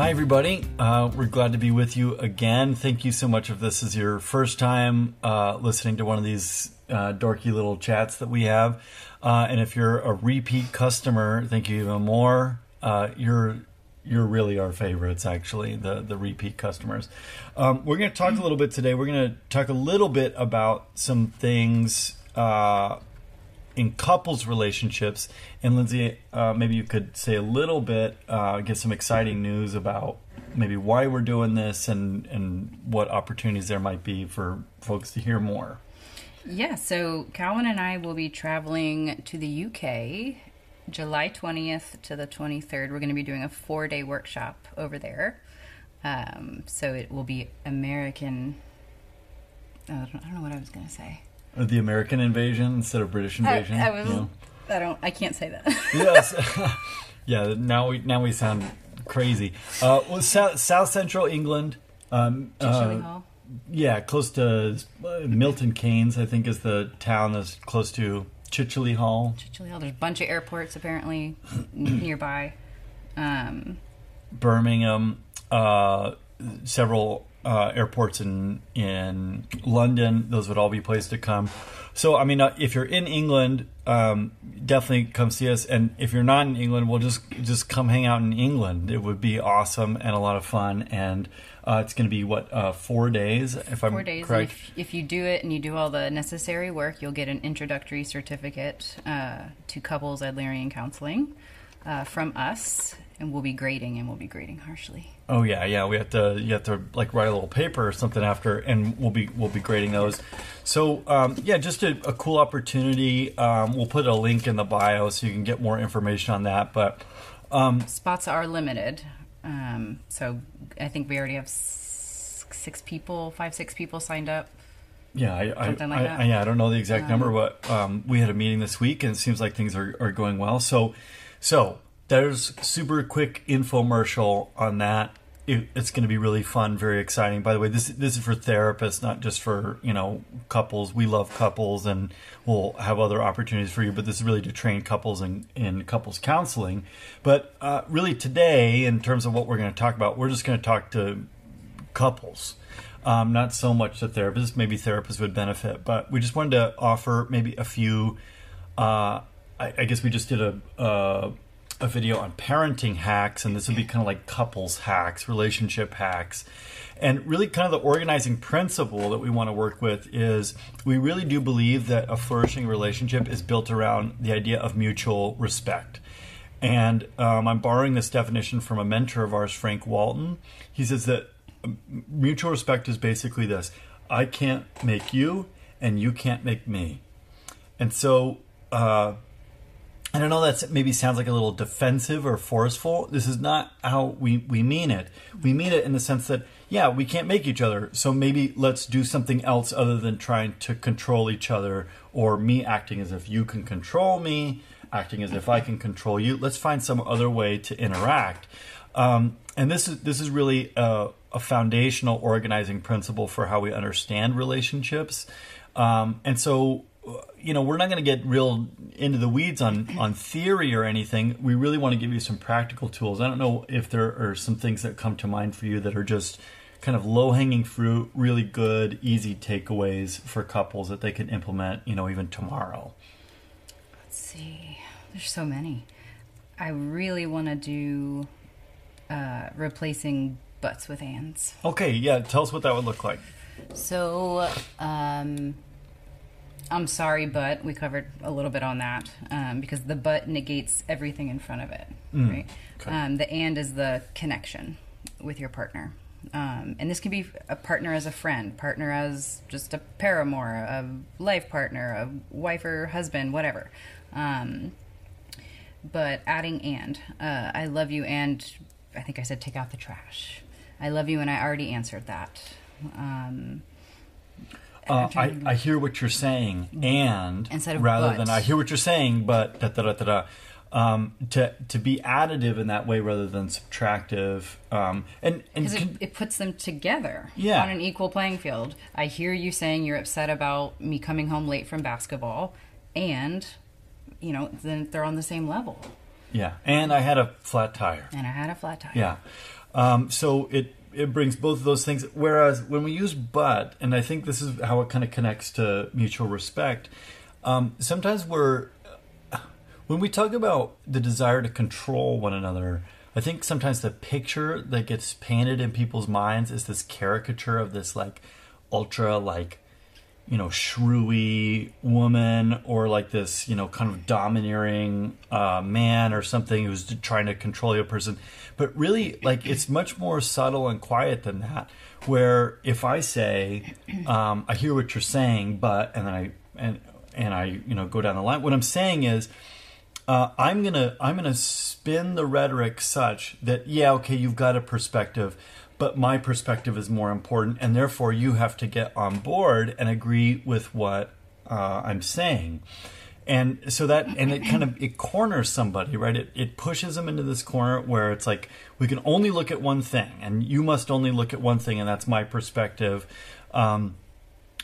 Hi, everybody. Uh, we're glad to be with you again. Thank you so much if this is your first time uh, listening to one of these uh, dorky little chats that we have. Uh, and if you're a repeat customer, thank you even more. Uh, you're you're really our favorites, actually, the the repeat customers. Um, we're going to talk a little bit today. We're going to talk a little bit about some things uh, in couples relationships. And Lindsay, uh, maybe you could say a little bit, uh, give some exciting news about maybe why we're doing this and and what opportunities there might be for folks to hear more. Yeah, so Calvin and I will be traveling to the UK July 20th to the 23rd. We're going to be doing a four day workshop over there. Um, so it will be American. I don't know what I was going to say. Uh, The American invasion instead of British invasion. I, I was. you know? I don't. I can't say that. yes. yeah. Now we now we sound crazy. Uh, well, South, South Central England. Um, uh, Hall. yeah, close to uh, Milton Keynes, I think, is the town that's close to Chicheley Hall. Chicheley Hall. There's a bunch of airports apparently nearby. Um, Birmingham, uh, several uh, airports in in London. Those would all be places to come. So, I mean, uh, if you're in England, um, definitely come see us. And if you're not in England, we'll just just come hang out in England. It would be awesome and a lot of fun. And uh, it's going to be what uh, four days, if I'm four days. Correct. if, if you do it and you do all the necessary work, you'll get an introductory certificate uh, to couples Adlerian counseling uh, from us, and we'll be grading, and we'll be grading harshly. Oh yeah, yeah. We have to you have to like write a little paper or something after, and we'll be we'll be grading those. So um, yeah, just a, a cool opportunity. Um, we'll put a link in the bio so you can get more information on that. But Spots are limited, um, so I think we already have six people, five, six people signed up. yeah, I, I, like I. I- yeah, I don't know the exact number, but um, we had a meeting this week, and it seems like things are, are going well. So, so there's super quick infomercial on that. It, it's going to be really fun, very exciting. By the way, this this is for therapists, not just for you know couples. We love couples, and we'll have other opportunities for you. But this is really to train couples in in couples counseling. But uh, really today, in terms of what we're going to talk about, we're just going to talk to couples. Um, not so much the therapists. Maybe therapists would benefit, but we just wanted to offer maybe a few. Uh, I, I guess we just did a uh, a video on parenting hacks, and this would be kind of like couples hacks, relationship hacks, and really kind of the organizing principle that we want to work with is we really do believe that a flourishing relationship is built around the idea of mutual respect. And um, I'm borrowing this definition from a mentor of ours, Frank Walton. He says that um, mutual respect is basically this I can't make you, and you can't make me. And so, uh, and I know that maybe sounds like a little defensive or forceful. This is not how we, we mean it. We mean it in the sense that, yeah, we can't make each other. So maybe let's do something else other than trying to control each other or me acting as if you can control me, acting as if I can control you. Let's find some other way to interact. Um, and this is this is really a, a foundational organizing principle for how we understand relationships. Um, and so, uh, you know, we're not going to get real into the weeds on on theory or anything. We really want to give you some practical tools. I don't know if there are some things that come to mind for you that are just kind of low hanging fruit, really good, easy takeaways for couples that they can implement. You know, even tomorrow. Let's see. There's so many. I really want to do uh, replacing butts with ands. Okay, yeah. Tell us what that would look like. So, um, I'm sorry, but we covered a little bit on that um, because the but negates everything in front of it, right? okay. Um, the and is the connection with your partner. Um, and this can be a partner as a friend, partner as just a paramour, a life partner, a wife or husband, whatever. Um, but adding and, uh, I love you, and I think I said take out the trash. I love you, and I already answered that. Um, Uh, I, I hear what you're saying, and Instead of rather but. than I hear what you're saying, but da da da da da. Um, to to be additive in that way rather than subtractive, um, and and because it, can- it puts them together Yeah. on an equal playing field. I hear you saying you're upset about me coming home late from basketball, and you know then they're on the same level. Yeah, and I had a flat tire. And I had a flat tire. Yeah. Um, so it it brings both of those things. Whereas when we use but, and I think this is how it kind of connects to mutual respect. Um, sometimes we're when we talk about the desire to control one another. I think sometimes the picture that gets painted in people's minds is this caricature of this like ultra like you know shrewy woman or like this you know kind of domineering uh, man or something who's trying to control other person. But really like it's much more subtle and quiet than that where if i say um, i hear what you're saying but and then i and and i you know go down the line what i'm saying is uh, I'm gonna I'm gonna spin the rhetoric such that yeah okay you've got a perspective but my perspective is more important, and therefore you have to get on board and agree with what uh, I'm saying. And so that, and it kind of it corners somebody, right? It it pushes them into this corner where it's like we can only look at one thing, and you must only look at one thing, and that's my perspective. Um,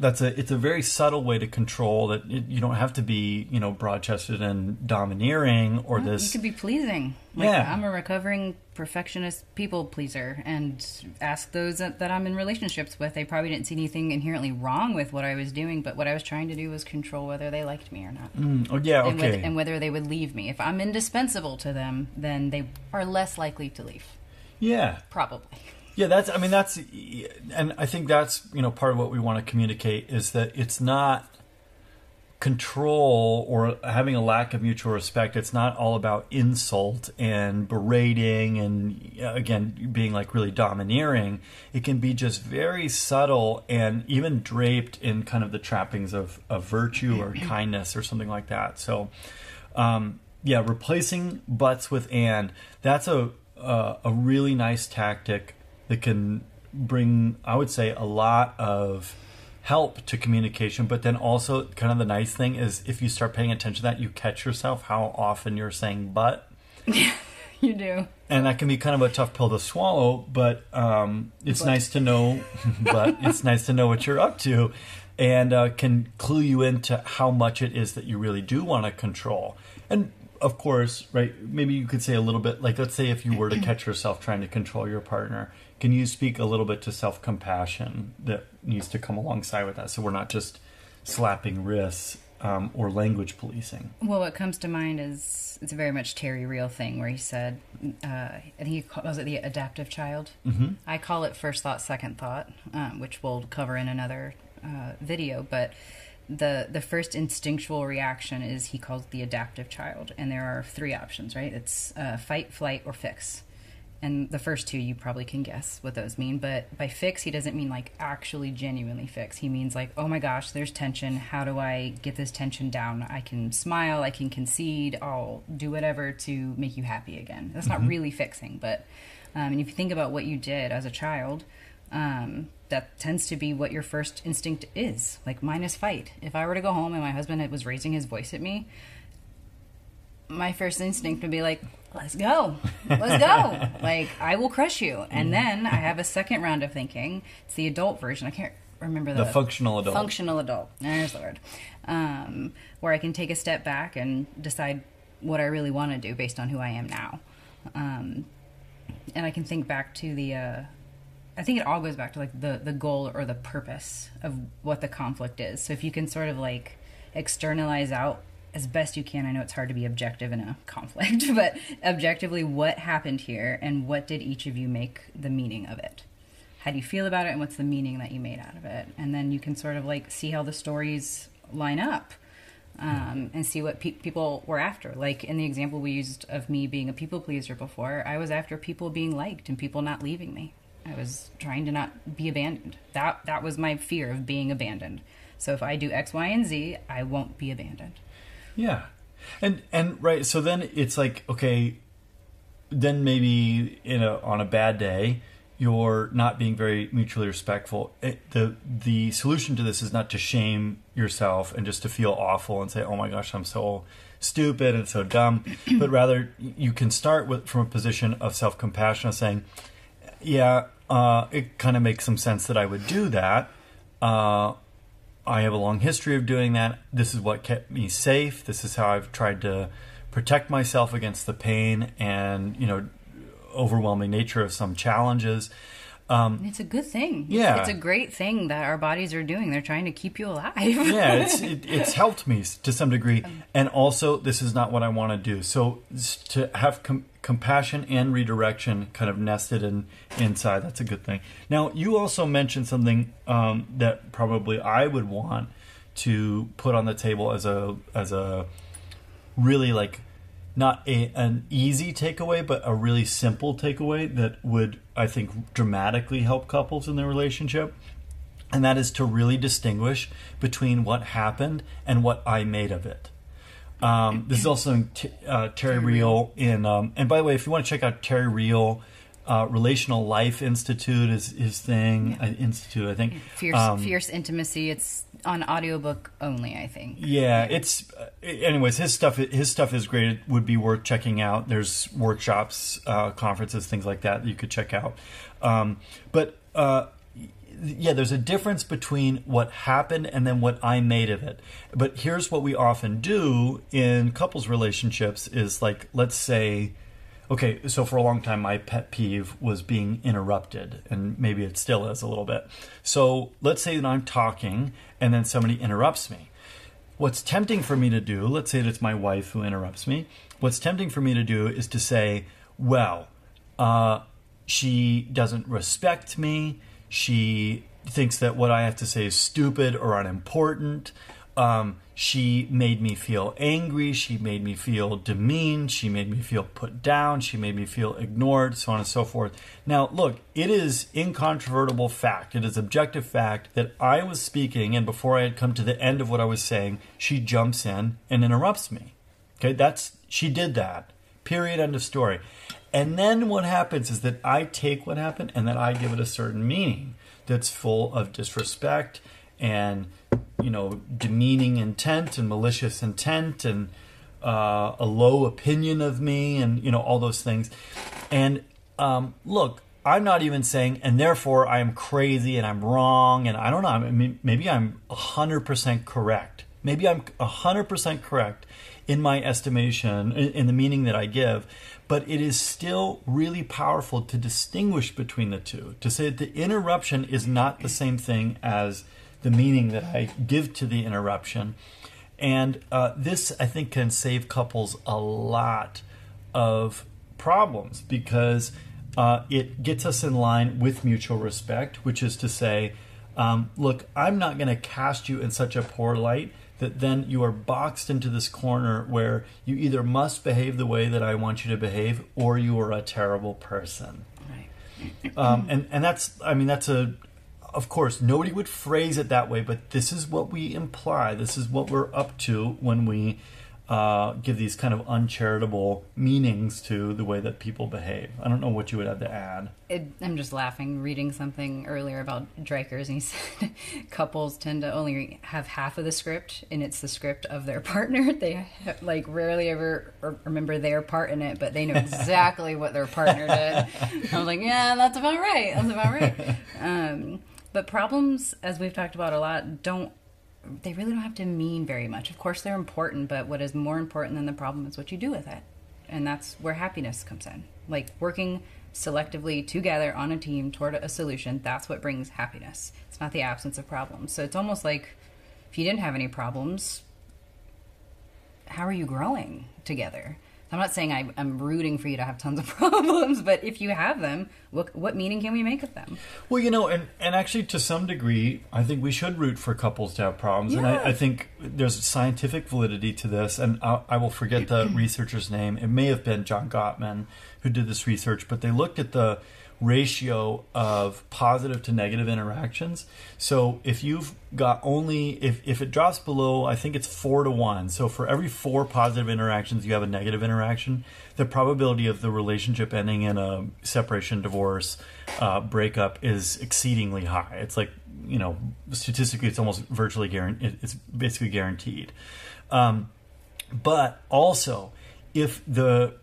that's a it's a very subtle way to control that it, you don't have to be you know broad chested and domineering or Well, this You could be pleasing. Like, Yeah. I'm a recovering perfectionist people pleaser, and ask those that, that I'm in relationships with. They probably didn't see anything inherently wrong with what I was doing, but what I was trying to do was control whether they liked me or not, Mm, oh yeah and, okay whether, and whether they would leave me. If I'm indispensable to them, then they are less likely to leave. yeah Probably. Yeah, that's. I mean, that's, and I think that's you know part of what we want to communicate is that it's not control or having a lack of mutual respect. It's not all about insult and berating and again being like really domineering. It can be just very subtle and even draped in kind of the trappings of of virtue or kindness or something like that. So. Um, yeah, replacing buts with and that's a uh, a really nice tactic that can bring, I would say, a lot of help to communication. But then also, kind of the nice thing is if you start paying attention to that, you catch yourself how often you're saying "but," You do. and that can be kind of a tough pill to swallow. But um, it's But. nice to know. but it's nice to know what you're up to, and uh, can clue you into how much it is that you really do want to control. And of course, right? Maybe you could say a little bit. Like, let's say if you were to catch yourself trying to control your partner, can you speak a little bit to self compassion that needs to come alongside with that? So we're not just slapping wrists um, or language policing. Well, what comes to mind is it's a very much Terry Real thing where he said, uh, and he calls it the adaptive child. Mm-hmm. I call it first thought, second thought, um, which we'll cover in another uh, video. But the the first instinctual reaction is he calls the adaptive child, and there are three options, right? It's uh, fight, flight, or fix. And the first two you probably can guess what those mean, but by fix he doesn't mean like actually genuinely fix. He means like, oh my gosh, there's tension. How do I get this tension down? I can smile, I can concede, I'll do whatever to make you happy again. That's not really fixing, but um, and if you think about what you did as a child, um, that tends to be what your first instinct is. Like mine is fight. If I were to go home and my husband was raising his voice at me, my first instinct would be like, let's go. Let's go. like, I will crush you. And then I have a second round of thinking. It's the adult version. I can't remember the, The functional adult. Functional adult. There's the word. Um, where I can take a step back and decide what I really want to do based on who I am now. Um, and I can think back to the. Uh, I think it all goes back to like the the goal or the purpose of what the conflict is. So if you can sort of like externalize out as best you can. I know it's hard to be objective in a conflict, but objectively, what happened here and what did each of you make the meaning of it? How do you feel about it and what's the meaning that you made out of it? And then you can sort of like see how the stories line up um, and see what pe- people were after. Like in the example we used of me being a people pleaser before, I was after people being liked and people not leaving me. I was trying to not be abandoned. That that was my fear of being abandoned. So if I do X, Y, and Z, I won't be abandoned. Yeah. And and right, so then it's like okay, then maybe in a on a bad day, you're not being very mutually respectful. It, the the solution to this is not to shame yourself and just to feel awful and say, "Oh my gosh, I'm so stupid and so dumb," but rather you can start with from a position of self-compassion of saying, "Yeah, uh, it kind of makes some sense that I would do that." Uh, I have a long history of doing that. This is what kept me safe. This is how I've tried to protect myself against the pain and you know overwhelming nature of some challenges. Um, it's a good thing. Yeah, it's a great thing that our bodies are doing. They're trying to keep you alive. yeah, it's it, it's helped me to some degree, and also this is not what I want to do. So to have com- compassion and redirection kind of nested in inside, that's a good thing. Now you also mentioned something um, that probably I would want to put on the table as a as a really like not a, an easy takeaway, but a really simple takeaway that would, I think, dramatically help couples in their relationship. And that is to really distinguish between what happened and what I made of it. Um, this is also t- uh, Terry Real in, um, and by the way, if you want to check out Terry Real, uh, Relational Life Institute is his thing. Yeah. Uh, Institute, I think. Fierce, um, fierce intimacy. It's on audiobook only, I think. Yeah, it's. Uh, anyways, his stuff. His stuff is great. It would be worth checking out. There's workshops, uh, conferences, things like that, that you could check out. Um, but uh, yeah, there's a difference between what happened and then what I made of it. But here's what we often do in couples relationships: is like, let's say Okay, so for a long time, my pet peeve was being interrupted, and maybe it still is a little bit. So let's say that I'm talking and then somebody interrupts me. What's tempting for me to do, let's say that it's my wife who interrupts me, what's tempting for me to do is to say, well, uh, she doesn't respect me. She thinks that what I have to say is stupid or unimportant. Um, she made me feel angry. She made me feel demeaned. She made me feel put down. She made me feel ignored, so on and so forth. Now, look, it is incontrovertible fact. It is objective fact that I was speaking, and before I had come to the end of what I was saying, she jumps in and interrupts me. Okay, that's she did that. Period. End of story. And then what happens is that I take what happened and then I give it a certain meaning that's full of disrespect and you know demeaning intent and malicious intent and uh, a low opinion of me and you know all those things. And um, look i'm not even saying and therefore i am crazy and i'm wrong and i don't know i mean maybe i'm 100% correct. Maybe i'm 100% correct in my estimation in, in the meaning that i give but it is still really powerful to distinguish between the two. To say that the interruption is not the same thing as the meaning that I give to the interruption. And uh, this, I think, can save couples a lot of problems because uh, it gets us in line with mutual respect, which is to say, um, look, I'm not going to cast you in such a poor light that then you are boxed into this corner where you either must behave the way that I want you to behave or you are a terrible person. Right. Um, and, and that's, I mean, that's a, of course, nobody would phrase it that way, but this is what we imply. This is what we're up to when we uh, give these kind of uncharitable meanings to the way that people behave. I don't know what you would have to add. It, I'm just laughing reading something earlier about Dreikurs, and he said couples tend to only have half of the script, and it's the script of their partner. They like rarely ever remember their part in it, but they know exactly what their partner did. I'm like, yeah, that's about right. That's about right. Um, but problems, as we've talked about a lot, don't they really don't have to mean very much. Of course, they're important, but what is more important than the problem is what you do with it. And that's where happiness comes in. Like working selectively together on a team toward a solution, that's what brings happiness. It's not the absence of problems. So it's almost like if you didn't have any problems, how are you growing together? I'm not saying I, am rooting for you to have tons of problems, but if you have them, what, what meaning can we make of them? Well, you know, and, and actually, to some degree, I think we should root for couples to have problems. Yeah. And I, I, think there's scientific validity to this. And I, I will forget the researcher's name. It may have been John Gottman who did this research, but they looked at the ratio of positive to negative interactions. So if you've got only if, if it drops below, I think it's four to one. So for every four positive interactions, you have a negative interaction. The probability of the relationship ending in a separation, divorce, uh, breakup is exceedingly high. It's like you know statistically, it's almost virtually guaranteed. It's basically guaranteed. Um, but also, if the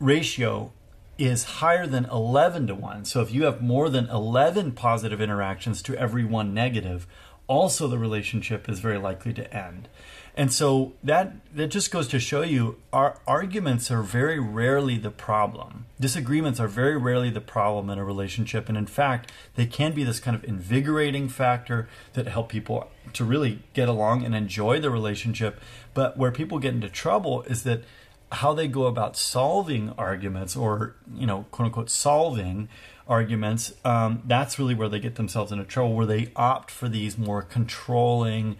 ratio is higher than 11 to 1. So if you have more than 11 positive interactions to every one negative, also the relationship is very likely to end. And so that that just goes to show you our arguments are very rarely the problem. Disagreements are very rarely the problem in a relationship and in fact, they can be this kind of invigorating factor that help people to really get along and enjoy the relationship. But where people get into trouble is that how they go about solving arguments or, you know, quote unquote solving arguments, um, that's really where they get themselves into trouble, where they opt for these more controlling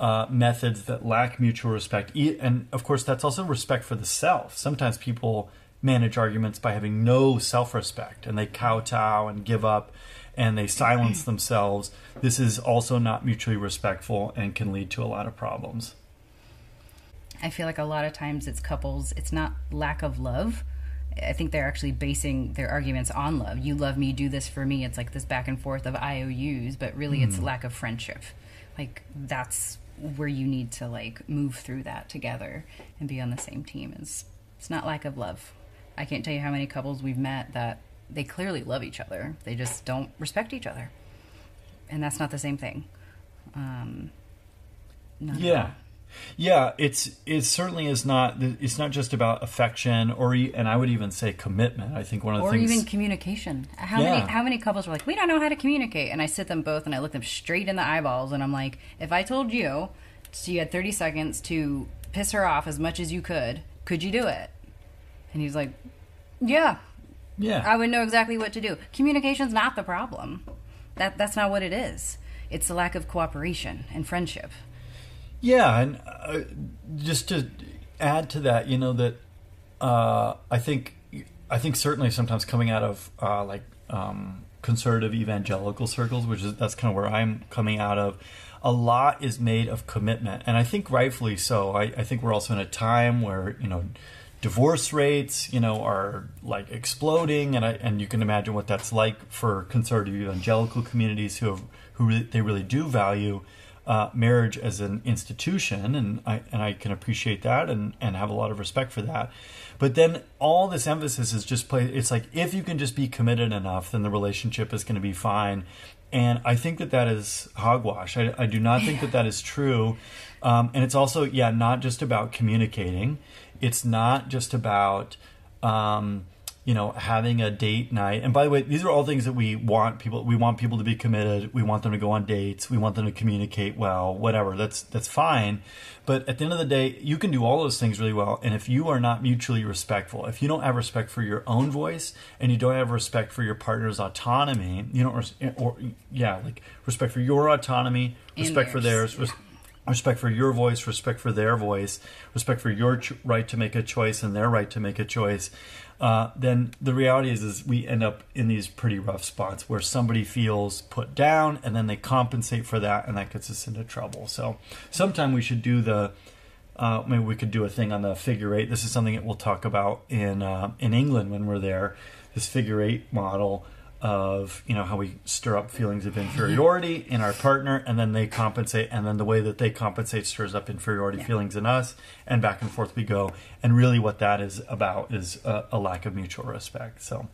uh, methods that lack mutual respect. And of course, that's also respect for the self. Sometimes people manage arguments by having no self respect and they kowtow and give up and they silence themselves. This is also not mutually respectful and can lead to a lot of problems. I feel like a lot of times it's couples, it's not lack of love. I think they're actually basing their arguments on love. You love me, do this for me. It's like this back and forth of IOUs, but really mm. it's hmm. lack of friendship. Like that's where you need to like move through that together and be on the same team is it's not lack of love. I can't tell you how many couples we've met that they clearly love each other. They just don't respect each other. And that's not the same thing. Um, yeah. Yeah, it's it certainly is not. It's not just about affection, or and I would even say commitment. I think one of the or things, or even communication. How yeah. many how many couples were like, we don't know how to communicate, and I sit them both and I look them straight in the eyeballs, and I'm like, if I told you, so you had 30 seconds to piss her off as much as you could, could you do it? And he's like, yeah, yeah, I would know exactly what to do. Communication's not the problem. That that's not what it is. It's the lack of cooperation and friendship. Yeah, and uh, just to add to that, you know that uh, I think I think certainly sometimes coming out of uh, like um, conservative evangelical circles, which is that's kind of where I'm coming out of. A lot is made of commitment, and I think rightfully so. I, I think we're also in a time where you know divorce rates, you know, are like exploding, and I, and you can imagine what that's like for conservative evangelical communities who have, who really, they really do value uh, marriage as an institution, and I and I can appreciate that and and have a lot of respect for that. But then all this emphasis is just play. It's like if you can just be committed enough, then the relationship is going to be fine. And I think that that is hogwash. I, I do not think that that is true. Um, and it's also yeah, not just about communicating. It's not just about um, you know, having a date night. And by the way, these are all things that we want people. We want people to be committed. We want them to go on dates. We want them to communicate well. Whatever. That's that's fine. But at the end of the day, you can do all those things really well. And if you are not mutually respectful, if you don't have respect for your own voice and you don't have respect for your partner's autonomy, you don't, or yeah, like respect for your autonomy, respect for theirs. Yeah respect for your voice, respect for their voice, respect for your ch- right to make a choice and their right to make a choice, uh, then the reality is, is we end up in these pretty rough spots where somebody feels put down and then they compensate for that and that gets us into trouble. So sometime we should do the uh, maybe we could do a thing on the figure eight. This is something that we'll talk about in uh, in England when we're there. This figure eight model of you know how we stir up feelings of inferiority in our partner and then they compensate and then the way that they compensate stirs up inferiority yeah. feelings in us and back and forth we go and really what that is about is a, a lack of mutual respect so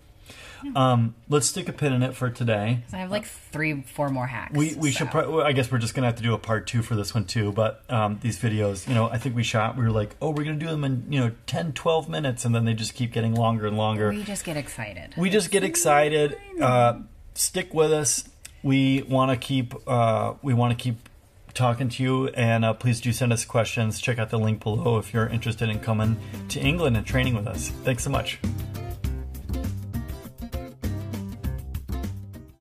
um, let's stick a pin in it for today. I have like three, four more hacks. We we so. should. Pro- I guess we're just gonna have to do a part two for this one too. But um, these videos, you know, I think we shot. We were like, oh, we're gonna do them in you know 10, 12 minutes, and then they just keep getting longer and longer. We just get excited. We just get excited. Uh, stick with us. We want to keep. Uh, we want to keep talking to you. And uh, please do send us questions. Check out the link below if you're interested in coming to England and training with us. Thanks so much.